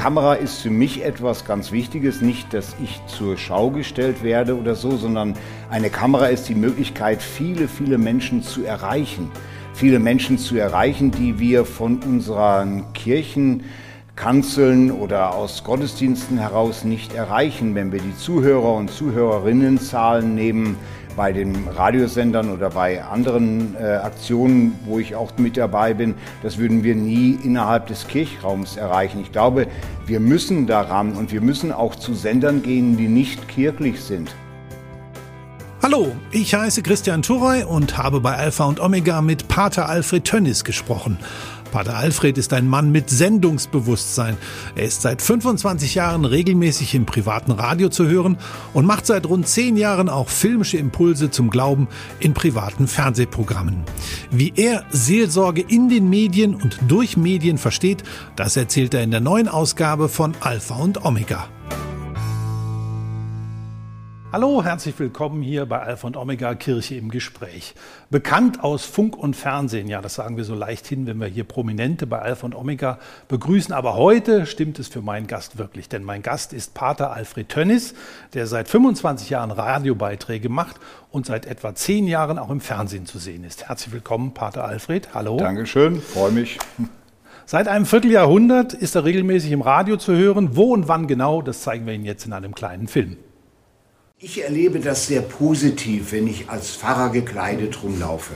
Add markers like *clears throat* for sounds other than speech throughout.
Kamera ist für mich etwas ganz Wichtiges. Nicht, dass ich zur Schau gestellt werde oder so, sondern eine Kamera ist die Möglichkeit, viele, viele Menschen zu erreichen. Viele Menschen zu erreichen, die wir von unseren Kirchenkanzeln oder aus Gottesdiensten heraus nicht erreichen. Wenn wir die Zuhörer und Zuhörerinnenzahlen nehmen, bei den Radiosendern oder bei anderen äh, Aktionen, wo ich auch mit dabei bin, das würden wir nie innerhalb des Kirchraums erreichen. Ich glaube, wir müssen daran und wir müssen auch zu Sendern gehen, die nicht kirchlich sind. Hallo, ich heiße Christian Turey und habe bei Alpha und Omega mit Pater Alfred Tönnis gesprochen. Pater Alfred ist ein Mann mit Sendungsbewusstsein. Er ist seit 25 Jahren regelmäßig im privaten Radio zu hören und macht seit rund 10 Jahren auch filmische Impulse zum Glauben in privaten Fernsehprogrammen. Wie er Seelsorge in den Medien und durch Medien versteht, das erzählt er in der neuen Ausgabe von Alpha und Omega. Hallo, herzlich willkommen hier bei Alpha und Omega Kirche im Gespräch. Bekannt aus Funk und Fernsehen, ja, das sagen wir so leicht hin, wenn wir hier Prominente bei Alpha und Omega begrüßen. Aber heute stimmt es für meinen Gast wirklich, denn mein Gast ist Pater Alfred Tönnis, der seit 25 Jahren Radiobeiträge macht und seit etwa 10 Jahren auch im Fernsehen zu sehen ist. Herzlich willkommen, Pater Alfred. Hallo. Dankeschön, freue mich. Seit einem Vierteljahrhundert ist er regelmäßig im Radio zu hören. Wo und wann genau, das zeigen wir Ihnen jetzt in einem kleinen Film. Ich erlebe das sehr positiv, wenn ich als Pfarrer gekleidet rumlaufe,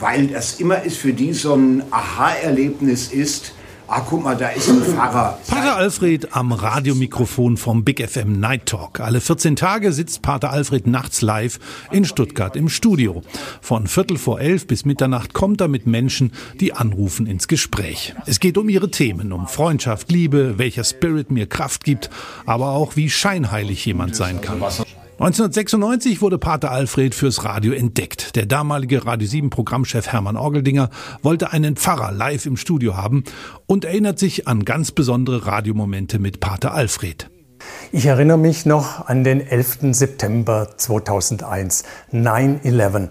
weil das immer ist für die so ein Aha-Erlebnis ist. Ah, guck mal, da ist ein *clears throat* Pfarrer. Pater Alfred am Radiomikrofon vom Big FM Night Talk. Alle 14 Tage sitzt Pater Alfred nachts live in Stuttgart im Studio. Von Viertel vor elf bis Mitternacht kommt er mit Menschen, die anrufen, ins Gespräch. Es geht um ihre Themen, um Freundschaft, Liebe, welcher Spirit mir Kraft gibt, aber auch wie scheinheilig jemand sein kann. 1996 wurde Pater Alfred fürs Radio entdeckt. Der damalige Radio 7 Programmchef Hermann Orgeldinger wollte einen Pfarrer live im Studio haben und erinnert sich an ganz besondere Radiomomente mit Pater Alfred. Ich erinnere mich noch an den 11. September 2001, 9-11.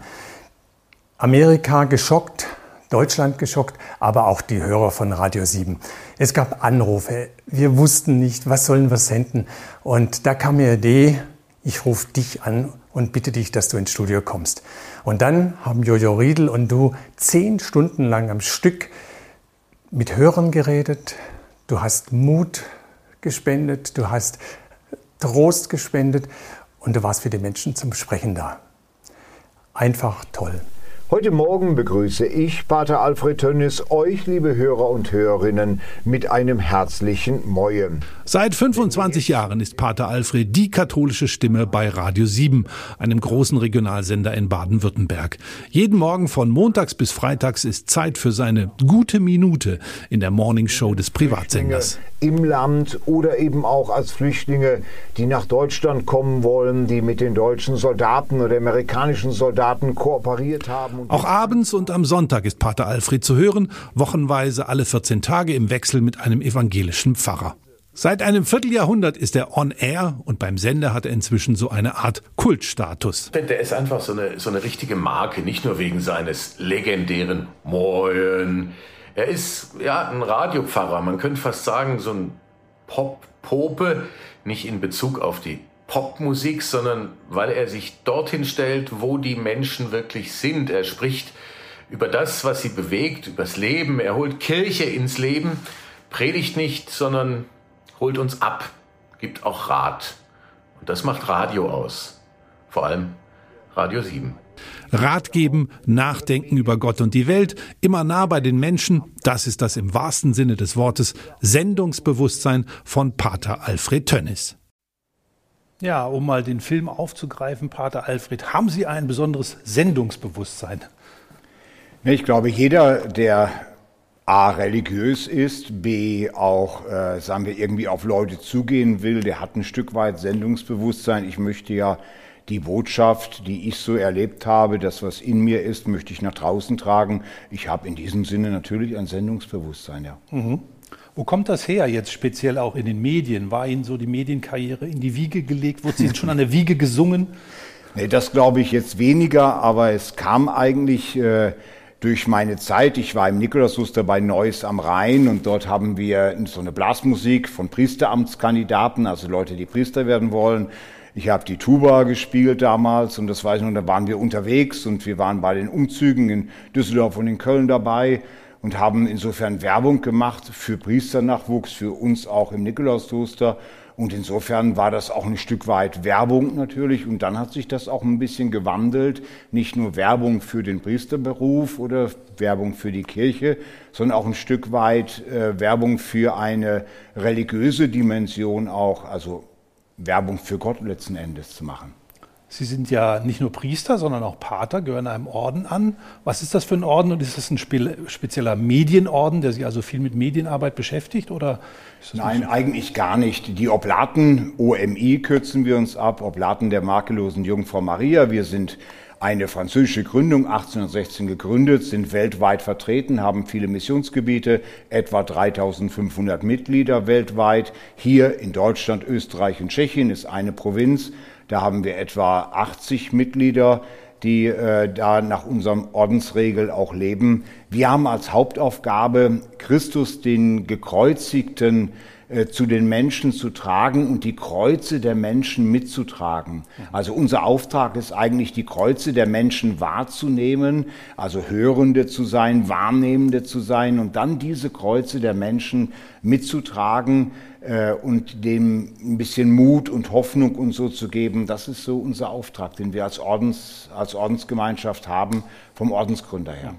Amerika geschockt, Deutschland geschockt, aber auch die Hörer von Radio 7. Es gab Anrufe, wir wussten nicht, was sollen wir senden. Und da kam mir die Idee, ich rufe dich an und bitte dich, dass du ins Studio kommst. Und dann haben Jojo Riedel und du zehn Stunden lang am Stück mit Hörern geredet. Du hast Mut gespendet, du hast Trost gespendet und du warst für die Menschen zum Sprechen da. Einfach toll. Heute Morgen begrüße ich, Pater Alfred Tönnis, euch, liebe Hörer und Hörerinnen, mit einem herzlichen Moje. Seit 25 Jahren ist Pater Alfred die katholische Stimme bei Radio 7, einem großen Regionalsender in Baden-Württemberg. Jeden Morgen von montags bis freitags ist Zeit für seine gute Minute in der Morningshow des Privatsenders. Im Land oder eben auch als Flüchtlinge, die nach Deutschland kommen wollen, die mit den deutschen Soldaten oder amerikanischen Soldaten kooperiert haben. Auch abends und am Sonntag ist Pater Alfred zu hören, wochenweise alle 14 Tage im Wechsel mit einem evangelischen Pfarrer. Seit einem Vierteljahrhundert ist er on air und beim Sender hat er inzwischen so eine Art Kultstatus. Der ist einfach so eine, so eine richtige Marke, nicht nur wegen seines legendären Moin. Er ist ja ein Radiopfarrer, man könnte fast sagen, so ein Pop-Pope, nicht in Bezug auf die Popmusik, sondern weil er sich dorthin stellt, wo die Menschen wirklich sind. Er spricht über das, was sie bewegt, übers Leben. Er holt Kirche ins Leben, predigt nicht, sondern holt uns ab, gibt auch Rat. Und das macht Radio aus. Vor allem Radio 7. Rat geben, nachdenken über Gott und die Welt, immer nah bei den Menschen, das ist das im wahrsten Sinne des Wortes Sendungsbewusstsein von Pater Alfred Tönnis. Ja, um mal den Film aufzugreifen, Pater Alfred, haben Sie ein besonderes Sendungsbewusstsein? Ich glaube, jeder, der A, religiös ist, B, auch, äh, sagen wir, irgendwie auf Leute zugehen will, der hat ein Stück weit Sendungsbewusstsein. Ich möchte ja die Botschaft, die ich so erlebt habe, das, was in mir ist, möchte ich nach draußen tragen. Ich habe in diesem Sinne natürlich ein Sendungsbewusstsein, ja. Mhm. Wo kommt das her, jetzt speziell auch in den Medien? War Ihnen so die Medienkarriere in die Wiege gelegt? Wurde Sie schon an der Wiege gesungen? Nee, das glaube ich jetzt weniger, aber es kam eigentlich äh, durch meine Zeit, ich war im Nikolausluster bei Neuss am Rhein und dort haben wir so eine Blasmusik von Priesteramtskandidaten, also Leute, die Priester werden wollen. Ich habe die Tuba gespielt damals und das weiß ich noch, da waren wir unterwegs und wir waren bei den Umzügen in Düsseldorf und in Köln dabei und haben insofern Werbung gemacht für Priesternachwuchs, für uns auch im Nikolauskloster. Und insofern war das auch ein Stück weit Werbung natürlich. Und dann hat sich das auch ein bisschen gewandelt. Nicht nur Werbung für den Priesterberuf oder Werbung für die Kirche, sondern auch ein Stück weit äh, Werbung für eine religiöse Dimension auch, also Werbung für Gott letzten Endes zu machen. Sie sind ja nicht nur Priester, sondern auch Pater, gehören einem Orden an. Was ist das für ein Orden und ist das ein spezieller Medienorden, der sich also viel mit Medienarbeit beschäftigt? Oder Nein, eigentlich gar nicht. Die Oblaten, OMI kürzen wir uns ab, Oblaten der makellosen Jungfrau Maria. Wir sind eine französische Gründung, 1816 gegründet, sind weltweit vertreten, haben viele Missionsgebiete, etwa 3500 Mitglieder weltweit. Hier in Deutschland, Österreich und Tschechien ist eine Provinz. Da haben wir etwa 80 Mitglieder, die äh, da nach unserem Ordensregel auch leben. Wir haben als Hauptaufgabe, Christus, den gekreuzigten, äh, zu den Menschen zu tragen und die Kreuze der Menschen mitzutragen. Also unser Auftrag ist eigentlich, die Kreuze der Menschen wahrzunehmen, also Hörende zu sein, Wahrnehmende zu sein und dann diese Kreuze der Menschen mitzutragen äh, und dem ein bisschen Mut und Hoffnung und so zu geben. Das ist so unser Auftrag, den wir als, Ordens, als Ordensgemeinschaft haben, vom Ordensgründer her.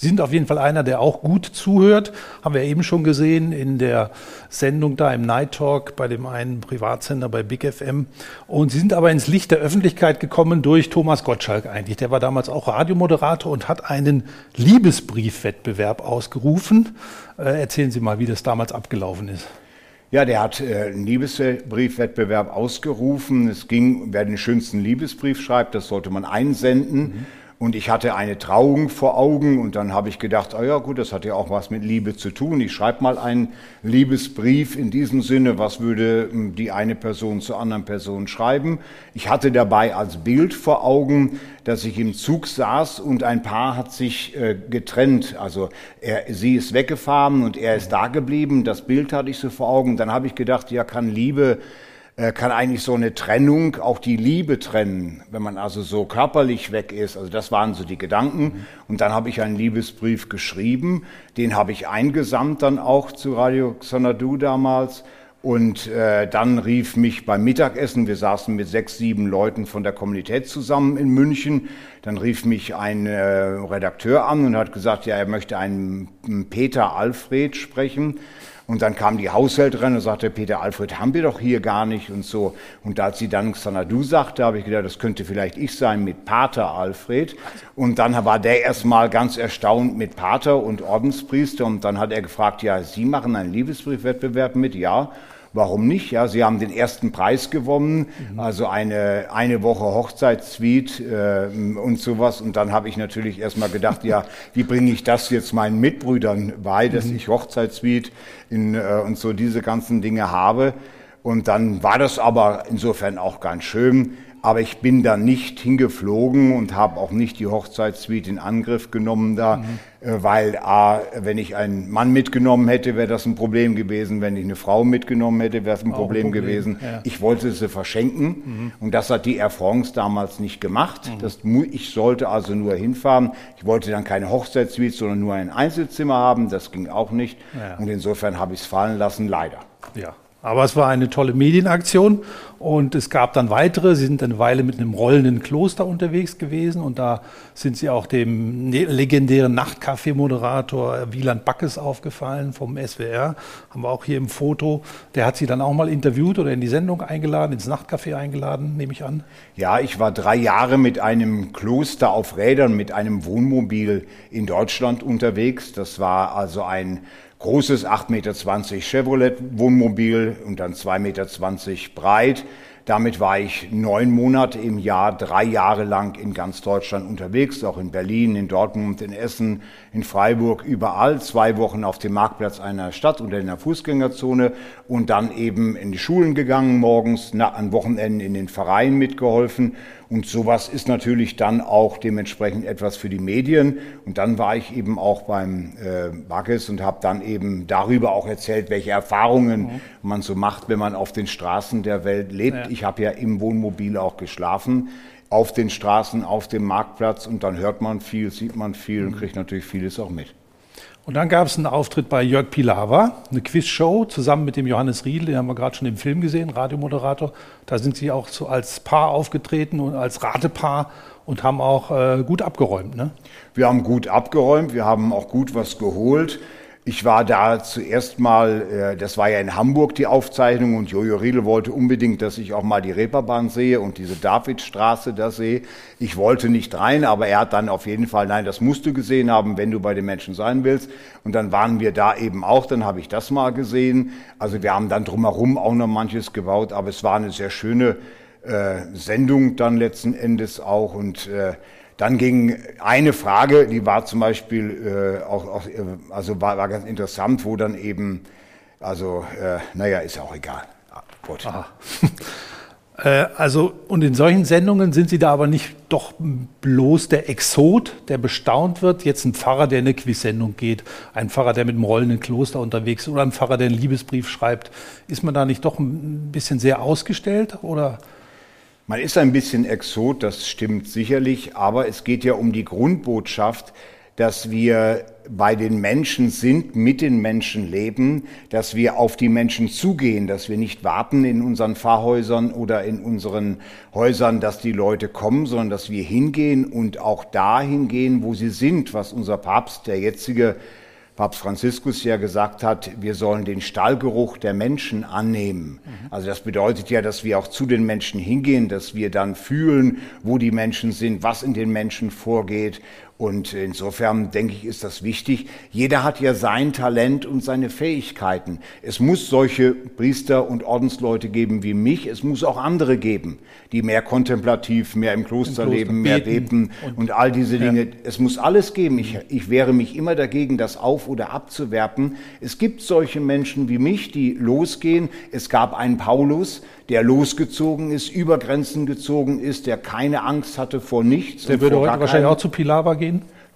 Sie sind auf jeden Fall einer, der auch gut zuhört. Haben wir eben schon gesehen in der Sendung da im Night Talk bei dem einen Privatsender bei Big FM. Und Sie sind aber ins Licht der Öffentlichkeit gekommen durch Thomas Gottschalk eigentlich. Der war damals auch Radiomoderator und hat einen Liebesbriefwettbewerb ausgerufen. Äh, erzählen Sie mal, wie das damals abgelaufen ist. Ja, der hat äh, einen Liebesbriefwettbewerb ausgerufen. Es ging, wer den schönsten Liebesbrief schreibt, das sollte man einsenden. Mhm. Und ich hatte eine Trauung vor Augen und dann habe ich gedacht, oh ja gut, das hat ja auch was mit Liebe zu tun. Ich schreibe mal einen Liebesbrief in diesem Sinne, was würde hm, die eine Person zur anderen Person schreiben. Ich hatte dabei als Bild vor Augen, dass ich im Zug saß und ein Paar hat sich äh, getrennt. Also er, sie ist weggefahren und er ist da geblieben. Das Bild hatte ich so vor Augen. Dann habe ich gedacht, ja, kann Liebe kann eigentlich so eine Trennung auch die Liebe trennen, wenn man also so körperlich weg ist. Also das waren so die Gedanken. Und dann habe ich einen Liebesbrief geschrieben, den habe ich eingesamt dann auch zu Radio Xanadu damals. Und äh, dann rief mich beim Mittagessen, wir saßen mit sechs, sieben Leuten von der Kommunität zusammen in München, dann rief mich ein äh, Redakteur an und hat gesagt, ja, er möchte einen Peter Alfred sprechen. Und dann kam die Haushälterin und sagte, Peter Alfred haben wir doch hier gar nicht und so. Und als sie dann Xanadu sagte, habe ich gedacht, das könnte vielleicht ich sein mit Pater Alfred. Und dann war der erstmal ganz erstaunt mit Pater und Ordenspriester. Und dann hat er gefragt, ja, Sie machen einen Liebesbriefwettbewerb mit? Ja. Warum nicht? Ja, sie haben den ersten Preis gewonnen, mhm. also eine, eine Woche Hochzeitssuite äh, und sowas. Und dann habe ich natürlich erstmal gedacht, ja, *laughs* wie bringe ich das jetzt meinen Mitbrüdern bei, dass mhm. ich Hochzeitssuite in, äh, und so diese ganzen Dinge habe. Und dann war das aber insofern auch ganz schön. Aber ich bin da nicht hingeflogen und habe auch nicht die Hochzeitssuite in Angriff genommen da, mhm. Äh, weil A, wenn ich einen Mann mitgenommen hätte, wäre das ein Problem gewesen. Wenn ich eine Frau mitgenommen hätte, wäre es ein, Problem, ein Problem gewesen. Ja. Ich wollte sie verschenken mhm. und das hat die Air France damals nicht gemacht. Mhm. Das, ich sollte also nur hinfahren. Ich wollte dann keine Hochzeitssuite, sondern nur ein Einzelzimmer haben. Das ging auch nicht. Ja. Und insofern habe ich es fallen lassen, leider. Ja. Aber es war eine tolle Medienaktion und es gab dann weitere. Sie sind eine Weile mit einem rollenden Kloster unterwegs gewesen und da sind Sie auch dem ne-, legendären Nachtcafé-Moderator Wieland Backes aufgefallen vom SWR. Haben wir auch hier im Foto. Der hat Sie dann auch mal interviewt oder in die Sendung eingeladen, ins Nachtcafé eingeladen, nehme ich an. Ja, ich war drei Jahre mit einem Kloster auf Rädern, mit einem Wohnmobil in Deutschland unterwegs. Das war also ein großes 8,20 Meter Chevrolet Wohnmobil und dann 2,20 Meter breit. Damit war ich neun Monate im Jahr, drei Jahre lang in ganz Deutschland unterwegs, auch in Berlin, in Dortmund, in Essen, in Freiburg, überall. Zwei Wochen auf dem Marktplatz einer Stadt oder in der Fußgängerzone und dann eben in die Schulen gegangen morgens, na, an Wochenenden in den Vereinen mitgeholfen und sowas ist natürlich dann auch dementsprechend etwas für die Medien. Und dann war ich eben auch beim äh, Backes und habe dann eben darüber auch erzählt, welche Erfahrungen mhm. man so macht, wenn man auf den Straßen der Welt lebt. Ja. Ich habe ja im Wohnmobil auch geschlafen auf den Straßen, auf dem Marktplatz und dann hört man viel, sieht man viel und mhm. kriegt natürlich vieles auch mit. Und dann gab es einen Auftritt bei Jörg Pilawa, eine Quizshow zusammen mit dem Johannes Riedl, den haben wir gerade schon im Film gesehen, Radiomoderator. Da sind Sie auch so als Paar aufgetreten und als Ratepaar und haben auch äh, gut abgeräumt. Ne? Wir haben gut abgeräumt, wir haben auch gut was geholt. Ich war da zuerst mal, äh, das war ja in Hamburg die Aufzeichnung und Jojo Riedel wollte unbedingt, dass ich auch mal die Reeperbahn sehe und diese Davidstraße da sehe. Ich wollte nicht rein, aber er hat dann auf jeden Fall, nein, das musst du gesehen haben, wenn du bei den Menschen sein willst. Und dann waren wir da eben auch, dann habe ich das mal gesehen. Also wir haben dann drumherum auch noch manches gebaut, aber es war eine sehr schöne äh, Sendung dann letzten Endes auch und äh, dann ging eine Frage, die war zum Beispiel äh, auch, auch, äh, also war, war ganz interessant, wo dann eben, also äh, naja, ist auch egal. Ah, *laughs* also, und in solchen Sendungen sind Sie da aber nicht doch bloß der Exot, der bestaunt wird. Jetzt ein Pfarrer, der in eine Quiz-Sendung geht, ein Pfarrer, der mit dem rollenden Kloster unterwegs ist oder ein Pfarrer, der einen Liebesbrief schreibt. Ist man da nicht doch ein bisschen sehr ausgestellt oder? Man ist ein bisschen Exot, das stimmt sicherlich, aber es geht ja um die Grundbotschaft, dass wir bei den Menschen sind, mit den Menschen leben, dass wir auf die Menschen zugehen, dass wir nicht warten in unseren Pfarrhäusern oder in unseren Häusern, dass die Leute kommen, sondern dass wir hingehen und auch dahin gehen, wo sie sind, was unser Papst, der jetzige Papst Franziskus ja gesagt hat, wir sollen den Stallgeruch der Menschen annehmen. Also das bedeutet ja, dass wir auch zu den Menschen hingehen, dass wir dann fühlen, wo die Menschen sind, was in den Menschen vorgeht und insofern denke ich, ist das wichtig. Jeder hat ja sein Talent und seine Fähigkeiten. Es muss solche Priester und Ordensleute geben wie mich. Es muss auch andere geben, die mehr kontemplativ, mehr im Kloster, Kloster leben, mehr beten und, und, all diese Dinge. Ja. Es muss alles geben. Ich, ich wehre mich immer dagegen, das auf- oder abzuwerten. Es gibt solche Menschen wie mich, die losgehen. Es gab einen Paulus, der losgezogen ist, über Grenzen gezogen ist, der keine Angst hatte vor nichts. Der würde heute wahrscheinlich auch zu Pilawa gehen?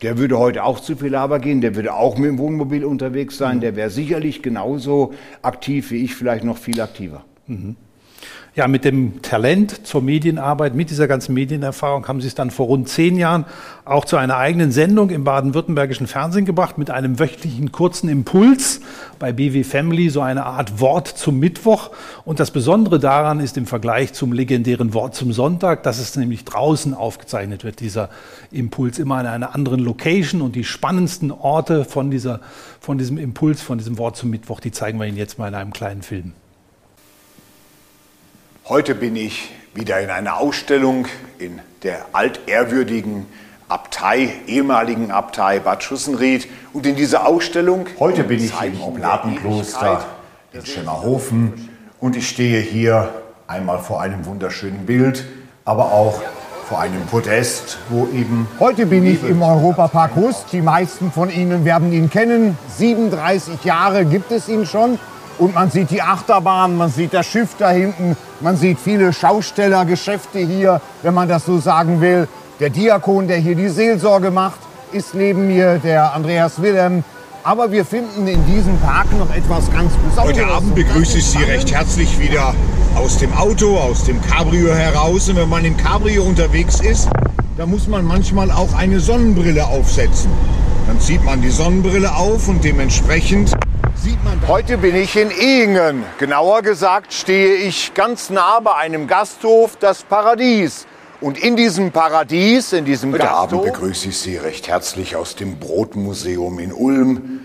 Der würde heute auch zu Pilawa gehen, der würde auch mit dem Wohnmobil unterwegs sein, mhm. der wäre sicherlich genauso aktiv wie ich, vielleicht noch viel aktiver. Mhm ja, mit dem Talent zur Medienarbeit, mit dieser ganzen Medienerfahrung haben Sie es dann vor rund zehn Jahren auch zu einer eigenen Sendung im baden-württembergischen Fernsehen gebracht mit einem wöchentlichen kurzen Impuls bei BW Family, so eine Art Wort zum Mittwoch. Und das Besondere daran ist im Vergleich zum legendären Wort zum Sonntag, dass es nämlich draußen aufgezeichnet wird, dieser Impuls immer an einer anderen Location und die spannendsten Orte von dieser, von diesem Impuls, von diesem Wort zum Mittwoch, die zeigen wir Ihnen jetzt mal in einem kleinen Film. Heute bin ich wieder in einer Ausstellung in der altehrwürdigen Abtei, ehemaligen Abtei Bad Schussenried. Und in dieser Ausstellung. Heute bin ich im Oblatenkloster in Schemmerhofen und ich stehe hier einmal vor einem wunderschönen Bild, aber auch vor einem Podest, wo eben. Heute bin ich im Europapark Hust. Die meisten von Ihnen werden ihn kennen. 37 Jahre gibt es ihn schon. Und man sieht die Achterbahn, man sieht das Schiff da hinten, man sieht viele Schaustellergeschäfte hier, wenn man das so sagen will. Der Diakon, der hier die Seelsorge macht, ist neben mir, der Andreas Wilhelm. Aber wir finden in diesem Park noch etwas ganz Besonderes. Heute Abend begrüße ich Sie recht herzlich wieder aus dem Auto, aus dem Cabrio heraus. Und wenn man im Cabrio unterwegs ist, da muss man manchmal auch eine Sonnenbrille aufsetzen. Dann zieht man die Sonnenbrille auf und dementsprechend sieht man. Heute bin ich in Ehingen. Genauer gesagt stehe ich ganz nah bei einem Gasthof, das Paradies. Und in diesem Paradies, in diesem Heute Gasthof... Abend begrüße ich Sie recht herzlich aus dem Brotmuseum in Ulm.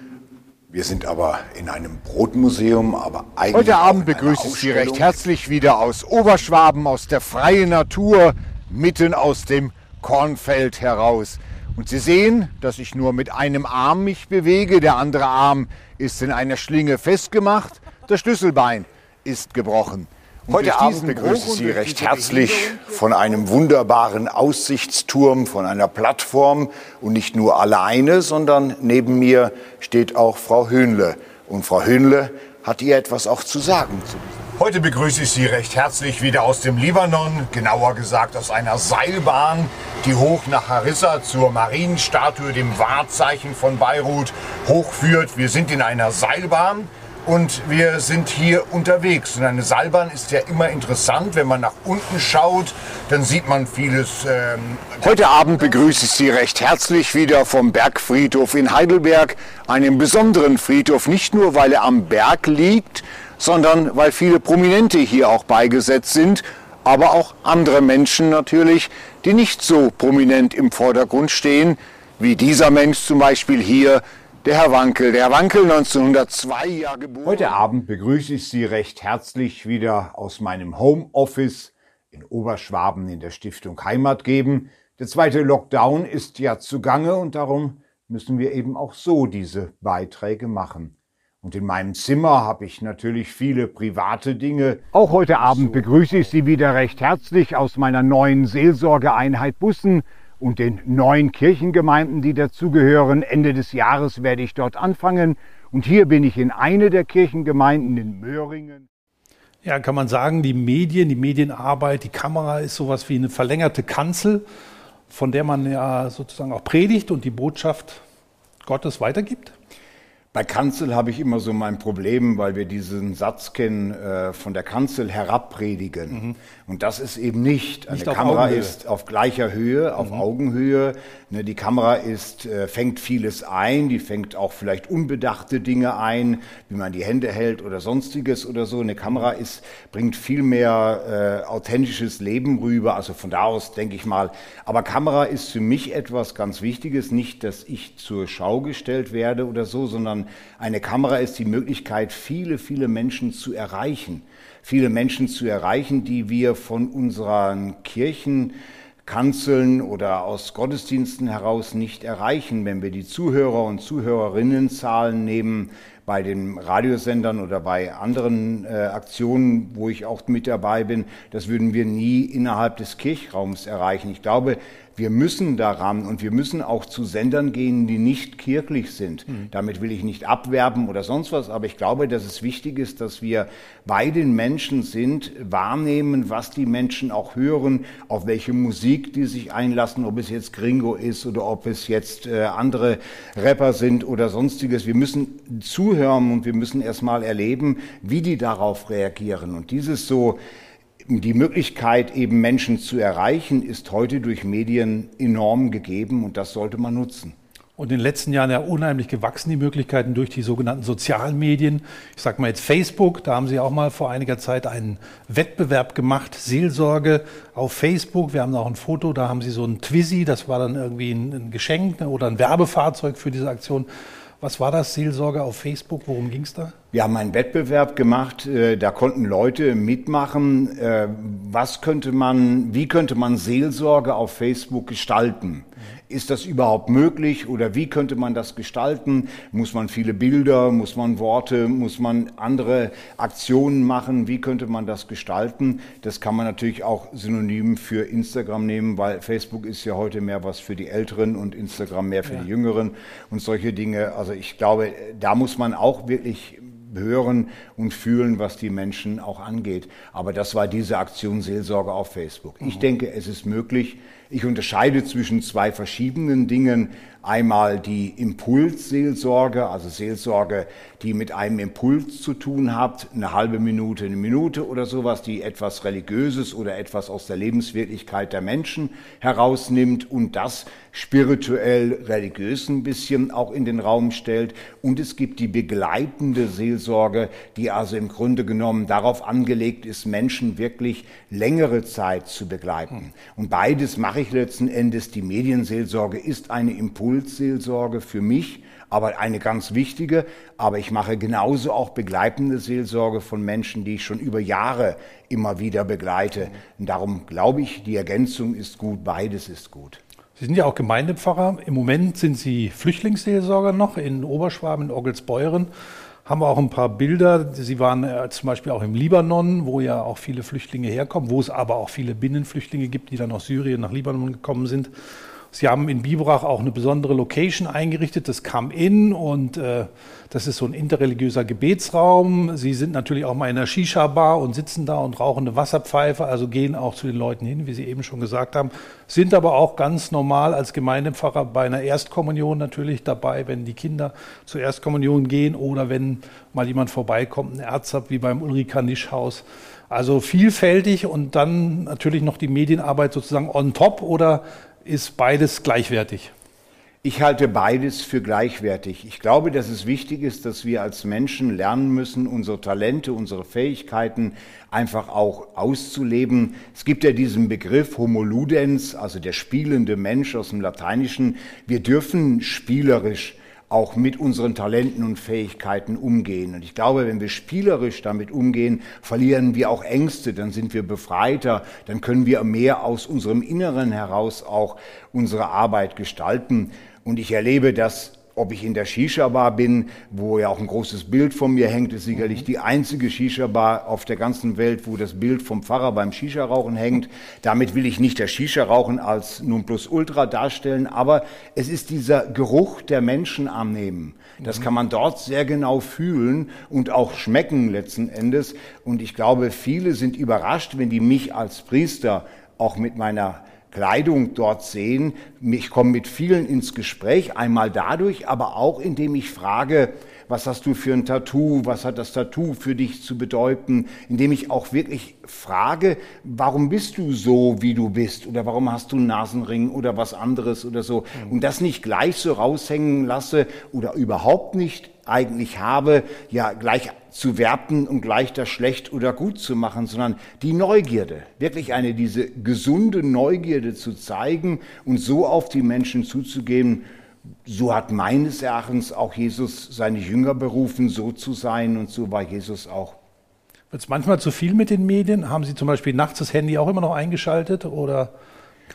Wir sind aber in einem Brotmuseum, aber eigentlich. Heute Abend begrüße ich Sie recht herzlich wieder aus Oberschwaben, aus der freien Natur, mitten aus dem Kornfeld heraus. Und Sie sehen, dass ich nur mit einem Arm mich bewege. Der andere Arm ist in einer Schlinge festgemacht. Das Schlüsselbein ist gebrochen. Heute Abend begrüße ich Sie recht herzlich von einem wunderbaren Aussichtsturm, von einer Plattform und nicht nur alleine, sondern neben mir steht auch Frau Höhnle. Und Frau Höhnle hat ihr etwas auch zu sagen zu Heute begrüße ich Sie recht herzlich wieder aus dem Libanon, genauer gesagt aus einer Seilbahn, die hoch nach Harissa zur Marienstatue, dem Wahrzeichen von Beirut, hochführt. Wir sind in einer Seilbahn und wir sind hier unterwegs. Und eine Seilbahn ist ja immer interessant. Wenn man nach unten schaut, dann sieht man vieles. Ähm Heute Abend begrüße ich Sie recht herzlich wieder vom Bergfriedhof in Heidelberg. Einem besonderen Friedhof, nicht nur weil er am Berg liegt, sondern weil viele Prominente hier auch beigesetzt sind, aber auch andere Menschen natürlich, die nicht so prominent im Vordergrund stehen, wie dieser Mensch zum Beispiel hier, der Herr Wankel. Der Herr Wankel 1902 Jahr geboren. Heute Abend begrüße ich Sie recht herzlich wieder aus meinem Homeoffice in Oberschwaben in der Stiftung Heimat geben. Der zweite Lockdown ist ja zugange und darum müssen wir eben auch so diese Beiträge machen. Und in meinem Zimmer habe ich natürlich viele private Dinge. Auch heute Abend begrüße ich Sie wieder recht herzlich aus meiner neuen Seelsorgeeinheit Bussen und den neuen Kirchengemeinden, die dazugehören. Ende des Jahres werde ich dort anfangen. Und hier bin ich in eine der Kirchengemeinden in Möhringen. Ja, kann man sagen, die Medien, die Medienarbeit, die Kamera ist sowas wie eine verlängerte Kanzel, von der man ja sozusagen auch predigt und die Botschaft Gottes weitergibt? Bei Kanzel habe ich immer so mein Problem, weil wir diesen Satz kennen, äh, von der Kanzel herabpredigen. Mhm. Und das ist eben nicht. Eine nicht Kamera ist auf gleicher Höhe, auf mhm. Augenhöhe. Ne, die Kamera ist, äh, fängt vieles ein, die fängt auch vielleicht unbedachte Dinge ein, wie man die Hände hält oder sonstiges oder so. Eine Kamera ist, bringt viel mehr äh, authentisches Leben rüber. Also von da aus denke ich mal. Aber Kamera ist für mich etwas ganz Wichtiges. Nicht, dass ich zur Schau gestellt werde oder so, sondern eine Kamera ist die Möglichkeit, viele, viele Menschen zu erreichen. Viele Menschen zu erreichen, die wir von unseren Kirchenkanzeln oder aus Gottesdiensten heraus nicht erreichen. Wenn wir die Zuhörer und Zuhörerinnenzahlen nehmen, bei den Radiosendern oder bei anderen äh, Aktionen, wo ich auch mit dabei bin, das würden wir nie innerhalb des Kirchraums erreichen. Ich glaube, wir müssen daran und wir müssen auch zu Sendern gehen, die nicht kirchlich sind. Mhm. Damit will ich nicht abwerben oder sonst was, aber ich glaube, dass es wichtig ist, dass wir bei den Menschen sind, wahrnehmen, was die Menschen auch hören, auf welche Musik die sich einlassen, ob es jetzt Gringo ist oder ob es jetzt äh, andere Rapper sind oder sonstiges. Wir müssen zuhören und wir müssen erstmal erleben, wie die darauf reagieren. Und dieses so die Möglichkeit, eben Menschen zu erreichen, ist heute durch Medien enorm gegeben und das sollte man nutzen. Und in den letzten Jahren ja unheimlich gewachsen, die Möglichkeiten durch die sogenannten sozialen Medien. Ich sage mal jetzt Facebook, da haben Sie auch mal vor einiger Zeit einen Wettbewerb gemacht, Seelsorge auf Facebook. Wir haben auch ein Foto, da haben Sie so ein Twizy, das war dann irgendwie ein Geschenk oder ein Werbefahrzeug für diese Aktion. Was war das, Seelsorge auf Facebook? Worum ging es da? Wir haben einen Wettbewerb gemacht, äh, da konnten Leute mitmachen, äh, was könnte man, wie könnte man Seelsorge auf Facebook gestalten? Ist das überhaupt möglich oder wie könnte man das gestalten? Muss man viele Bilder, muss man Worte, muss man andere Aktionen machen? Wie könnte man das gestalten? Das kann man natürlich auch synonym für Instagram nehmen, weil Facebook ist ja heute mehr was für die Älteren und Instagram mehr für ja. die Jüngeren und solche Dinge. Also ich glaube, da muss man auch wirklich hören und fühlen, was die Menschen auch angeht. Aber das war diese Aktion Seelsorge auf Facebook. Ich mhm. denke, es ist möglich. Ich unterscheide zwischen zwei verschiedenen Dingen. Einmal die Impulsseelsorge, also Seelsorge, die mit einem Impuls zu tun hat, eine halbe Minute, eine Minute oder sowas, die etwas Religiöses oder etwas aus der Lebenswirklichkeit der Menschen herausnimmt und das spirituell religiös ein bisschen auch in den Raum stellt. Und es gibt die begleitende Seelsorge, die also im Grunde genommen darauf angelegt ist, Menschen wirklich längere Zeit zu begleiten. Und beides mache ich letzten Endes. Die Medienseelsorge ist eine Impuls Impulsseelsorge für mich, aber eine ganz wichtige. Aber ich mache genauso auch begleitende Seelsorge von Menschen, die ich schon über Jahre immer wieder begleite. Und darum glaube ich, die Ergänzung ist gut, beides ist gut. Sie sind ja auch Gemeindepfarrer. Im Moment sind Sie Flüchtlingsseelsorger noch in Oberschwaben, in Oggelsbeuren haben wir auch ein paar Bilder. Sie waren äh, zum Beispiel auch im Libanon, wo ja auch viele Flüchtlinge herkommen, wo es aber auch viele Binnenflüchtlinge gibt, die dann aus Syrien nach Libanon gekommen sind. Sie haben in Biberach auch eine besondere Location eingerichtet, das Come In und äh, das ist so ein interreligiöser Gebetsraum. Sie sind natürlich auch mal in einer Shisha-Bar und sitzen da und rauchen eine Wasserpfeife, also gehen auch zu den Leuten hin, wie Sie eben schon gesagt haben, sind aber auch ganz normal als Gemeindepfarrer bei einer Erstkommunion natürlich dabei, wenn die Kinder zur Erstkommunion gehen oder wenn mal jemand vorbeikommt, ein Erzab wie beim Ulrika Nisch-Haus. Also vielfältig und dann natürlich noch die Medienarbeit sozusagen on top oder ist beides gleichwertig? Ich halte beides für gleichwertig. Ich glaube, dass es wichtig ist, dass wir als Menschen lernen müssen, unsere Talente, unsere Fähigkeiten einfach auch auszuleben. Es gibt ja diesen Begriff Homo ludens, also der spielende Mensch aus dem Lateinischen. Wir dürfen spielerisch auch mit unseren Talenten und Fähigkeiten umgehen. Und ich glaube, wenn wir spielerisch damit umgehen, verlieren wir auch Ängste, dann sind wir befreiter, dann können wir mehr aus unserem Inneren heraus auch unsere Arbeit gestalten. Und ich erlebe das ob ich in der Shisha-Bar bin, wo ja auch ein großes Bild von mir hängt, ist sicherlich die einzige Shisha-Bar auf der ganzen Welt, wo das Bild vom Pfarrer beim Shisha-Rauchen hängt. Damit will ich nicht das Shisha-Rauchen als Nonplusultra darstellen, aber es ist dieser Geruch der Menschen annehmen. Das kann man dort sehr genau fühlen und auch schmecken letzten Endes. Und ich glaube, viele sind überrascht, wenn die mich als Priester auch mit meiner Kleidung dort sehen. Ich komme mit vielen ins Gespräch, einmal dadurch, aber auch indem ich frage, was hast du für ein Tattoo, was hat das Tattoo für dich zu bedeuten, indem ich auch wirklich frage, warum bist du so, wie du bist oder warum hast du einen Nasenring oder was anderes oder so mhm. und das nicht gleich so raushängen lasse oder überhaupt nicht eigentlich habe, ja gleich zu werten und gleich das schlecht oder gut zu machen, sondern die Neugierde, wirklich eine diese gesunde Neugierde zu zeigen und so auf die Menschen zuzugehen. So hat meines Erachtens auch Jesus seine Jünger berufen, so zu sein und so war Jesus auch. Wird es manchmal zu viel mit den Medien? Haben Sie zum Beispiel nachts das Handy auch immer noch eingeschaltet oder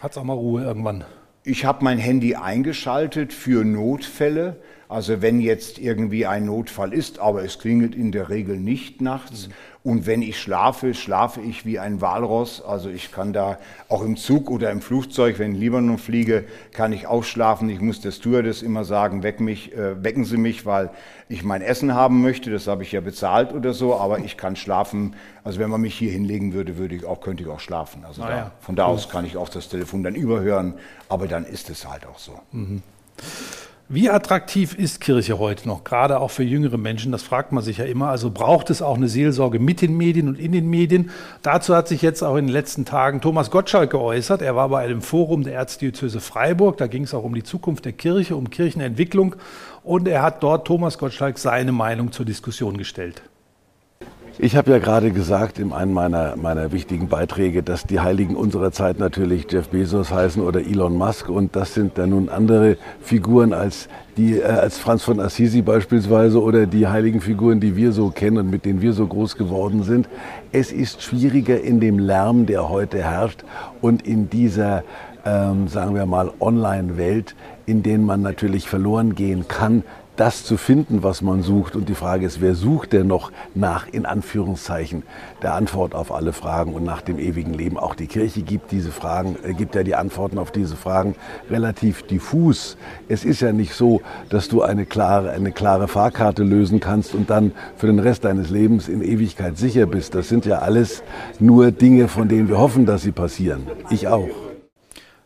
hat es auch mal Ruhe irgendwann? Ich habe mein Handy eingeschaltet für Notfälle. Also wenn jetzt irgendwie ein Notfall ist, aber es klingelt in der Regel nicht nachts. Mhm. Und wenn ich schlafe, schlafe ich wie ein Walross. Also ich kann da auch im Zug oder im Flugzeug, wenn ich nur fliege, kann ich auch schlafen. Ich muss der Stewardess immer sagen, weck mich, äh, wecken Sie mich, weil ich mein Essen haben möchte. Das habe ich ja bezahlt oder so. Aber ich kann schlafen. Also wenn man mich hier hinlegen würde, würde ich auch, könnte ich auch schlafen. Also ah, da, ja. von da aus kann ich auch das Telefon dann überhören. Aber dann ist es halt auch so. Mhm. Wie attraktiv ist Kirche heute noch, gerade auch für jüngere Menschen? Das fragt man sich ja immer. Also braucht es auch eine Seelsorge mit den Medien und in den Medien? Dazu hat sich jetzt auch in den letzten Tagen Thomas Gottschalk geäußert. Er war bei einem Forum der Erzdiözese Freiburg. Da ging es auch um die Zukunft der Kirche, um Kirchenentwicklung. Und er hat dort Thomas Gottschalk seine Meinung zur Diskussion gestellt. Ich habe ja gerade gesagt in einem meiner, meiner wichtigen Beiträge, dass die Heiligen unserer Zeit natürlich Jeff Bezos heißen oder Elon Musk und das sind dann nun andere Figuren als die äh, als Franz von Assisi beispielsweise oder die heiligen Figuren, die wir so kennen und mit denen wir so groß geworden sind. Es ist schwieriger in dem Lärm, der heute herrscht und in dieser ähm, sagen wir mal Online-Welt, in denen man natürlich verloren gehen kann, das zu finden, was man sucht. Und die Frage ist, wer sucht denn noch nach, in Anführungszeichen, der Antwort auf alle Fragen und nach dem ewigen Leben? Auch die Kirche gibt diese Fragen, äh, gibt ja die Antworten auf diese Fragen relativ diffus. Es ist ja nicht so, dass du eine klare, eine klare Fahrkarte lösen kannst und dann für den Rest deines Lebens in Ewigkeit sicher bist. Das sind ja alles nur Dinge, von denen wir hoffen, dass sie passieren. Ich auch.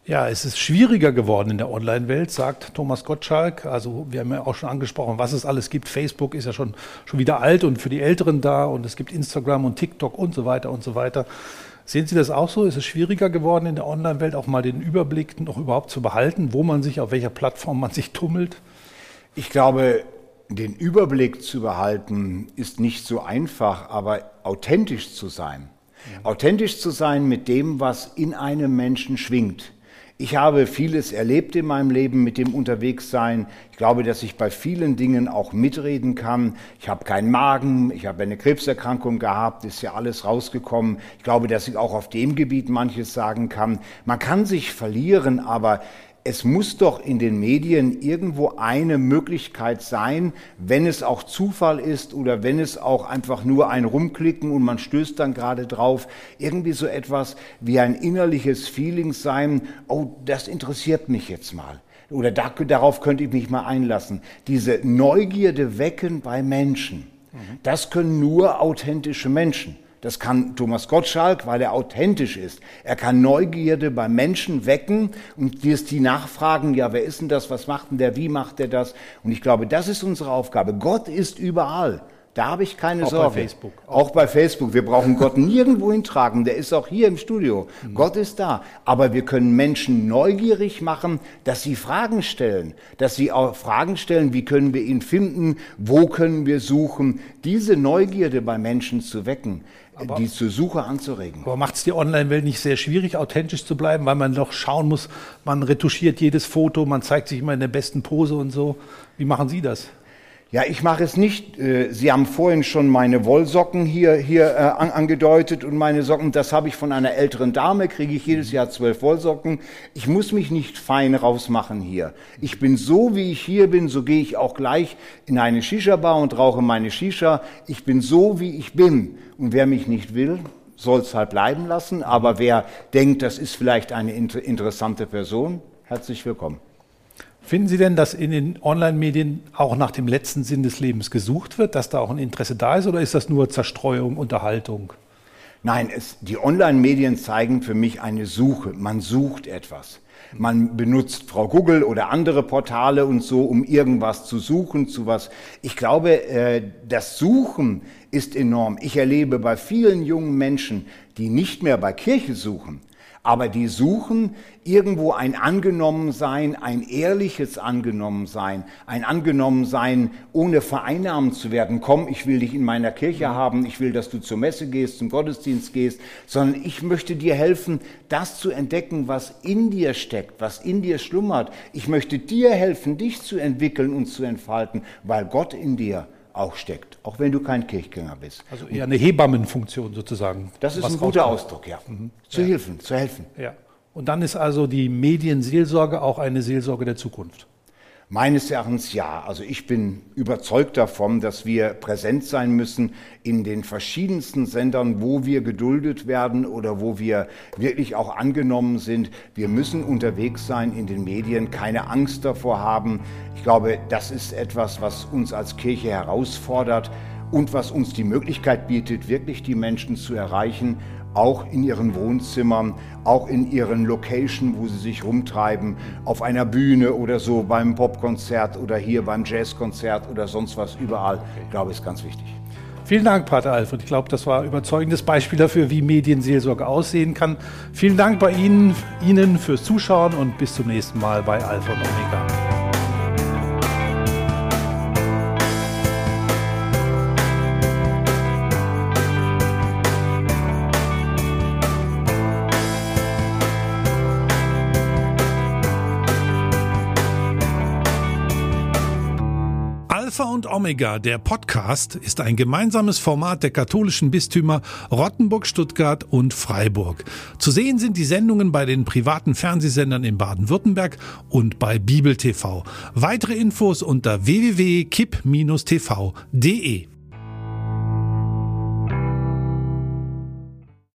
Ja, es ist schwieriger geworden in der Online-Welt, sagt Thomas Gottschalk. Also wir haben ja auch schon angesprochen, was es alles gibt. Facebook ist ja schon, schon wieder alt und für die Älteren da und es gibt Instagram und TikTok und so weiter und so weiter. Sehen Sie das auch so? Ist es schwieriger geworden in der Online-Welt auch mal den Überblick noch überhaupt zu behalten, wo man sich, auf welcher Plattform man sich tummelt? Ich glaube, den Überblick zu behalten ist nicht so einfach, aber authentisch zu sein. Authentisch zu sein mit dem, was in einem Menschen schwingt. Ich habe vieles erlebt in meinem Leben mit dem Unterwegssein. Ich glaube, dass ich bei vielen Dingen auch mitreden kann. Ich habe keinen Magen, ich habe eine Krebserkrankung gehabt, ist ja alles rausgekommen. Ich glaube, dass ich auch auf dem Gebiet manches sagen kann. Man kann sich verlieren, aber es muss doch in den Medien irgendwo eine Möglichkeit sein, wenn es auch Zufall ist oder wenn es auch einfach nur ein Rumklicken und man stößt dann gerade drauf, irgendwie so etwas wie ein innerliches Feeling sein, oh, das interessiert mich jetzt mal. Oder da, darauf könnte ich mich mal einlassen. Diese Neugierde wecken bei Menschen. Das können nur authentische Menschen. Das kann Thomas Gottschalk, weil er authentisch ist. Er kann Neugierde bei Menschen wecken und die die nachfragen, ja, wer ist denn das, was macht denn der, wie macht der das? Und ich glaube, das ist unsere Aufgabe. Gott ist überall. Da habe ich keine auch Sorge. Auch bei Facebook. Auch bei Facebook. Wir brauchen Gott nirgendwo hintragen. Der ist auch hier im Studio. Mhm. Gott ist da. Aber wir können Menschen neugierig machen, dass sie Fragen stellen. Dass sie auch Fragen stellen, wie können wir ihn finden? Wo können wir suchen? Diese Neugierde bei Menschen zu wecken aber, die zur Suche anzuregen. Aber macht es die Online-Welt nicht sehr schwierig, authentisch zu bleiben, weil man doch schauen muss, man retuschiert jedes Foto, man zeigt sich immer in der besten Pose und so. Wie machen Sie das? Ja, ich mache es nicht. Äh, Sie haben vorhin schon meine Wollsocken hier, hier äh, angedeutet und meine Socken, das habe ich von einer älteren Dame, kriege ich jedes Jahr zwölf Wollsocken. Ich muss mich nicht fein rausmachen hier. Ich bin so, wie ich hier bin, so gehe ich auch gleich in eine Shisha-Bar und rauche meine Shisha. Ich bin so, wie ich bin. Und wer mich nicht will, soll es halt bleiben lassen. Aber wer denkt, das ist vielleicht eine inter interessante Person, herzlich willkommen. Finden Sie denn, dass in den Online-Medien auch nach dem letzten Sinn des Lebens gesucht wird, dass da auch ein Interesse da ist oder ist das nur Zerstreuung, Unterhaltung? Nein, es, die Online-Medien zeigen für mich eine Suche. Man sucht etwas. Man benutzt Frau Google oder andere Portale und so, um irgendwas zu suchen, zu was. Ich glaube, äh, das Suchen ist enorm. Ich erlebe bei vielen jungen Menschen, die nicht mehr bei Kirche suchen, aber die suchen irgendwo ein Angenommensein, ein ehrliches Angenommensein, ein Angenommensein, ohne vereinnahmt zu werden. Komm, ich will dich in meiner Kirche haben, ich will, dass du zur Messe gehst, zum Gottesdienst gehst, sondern ich möchte dir helfen, das zu entdecken, was in dir steckt, was in dir schlummert. Ich möchte dir helfen, dich zu entwickeln und zu entfalten, weil Gott in dir auch steckt, auch wenn du kein Kirchgänger bist. Also eher eine Hebammenfunktion sozusagen. Das ist ein guter rauskommt. Ausdruck, ja. Mhm. Zu ja. helfen, zu helfen. Ja. Und dann ist also die Medienseelsorge auch eine Seelsorge der Zukunft. Meines Erachtens ja. Also ich bin überzeugt davon, dass wir präsent sein müssen in den verschiedensten Sendern, wo wir geduldet werden oder wo wir wirklich auch angenommen sind. Wir müssen unterwegs sein in den Medien, keine Angst davor haben. Ich glaube, das ist etwas, was uns als Kirche herausfordert und was uns die Möglichkeit bietet, wirklich die Menschen zu erreichen auch in ihren Wohnzimmern, auch in ihren Location, wo sie sich rumtreiben, auf einer Bühne oder so, beim Popkonzert oder hier beim Jazzkonzert oder sonst was, überall. Ich glaube, ist ganz wichtig. Vielen Dank, Pater Alfred. Ich glaube, das war ein überzeugendes Beispiel dafür, wie Medienseelsorge aussehen kann. Vielen Dank bei Ihnen, Ihnen fürs Zuschauen und bis zum nächsten Mal bei Alpha und Omega. Alpha und Omega, der Podcast, ist ein gemeinsames Format der katholischen Bistümer Rottenburg, Stuttgart und Freiburg. Zu sehen sind die Sendungen bei den privaten Fernsehsendern in Baden-Württemberg und bei Bibel TV. Weitere Infos unter www.kipp-tv.de.